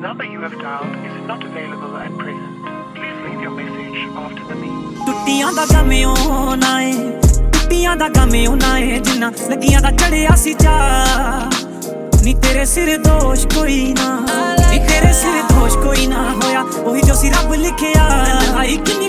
number you have dialed is not available at present. Please leave your message after the beep. ਟੁੱਟੀਆਂ ਦਾ ਗਮਿਓ ਨਾ ਏ ਟੁੱਟੀਆਂ ਦਾ ਗਮਿਓ ਨਾ ਏ ਜਿੰਨਾ ਲੱਗੀਆਂ ਦਾ ਚੜਿਆ ਸੀ ਚਾ ਨੀ ਤੇਰੇ ਸਿਰ ਦੋਸ਼ ਕੋਈ ਨਾ ਨੀ ਤੇਰੇ ਸਿਰ ਦੋਸ਼ ਕੋਈ ਨਾ ਹੋਇਆ ਉਹੀ ਜੋ ਸੀ ਰੱਬ ਲਿਖਿਆ ਆਈ ਕਿੰਨੀ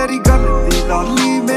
ਤੇਰੀ ਗੱਲ ਦੀ ਲਾਲੀ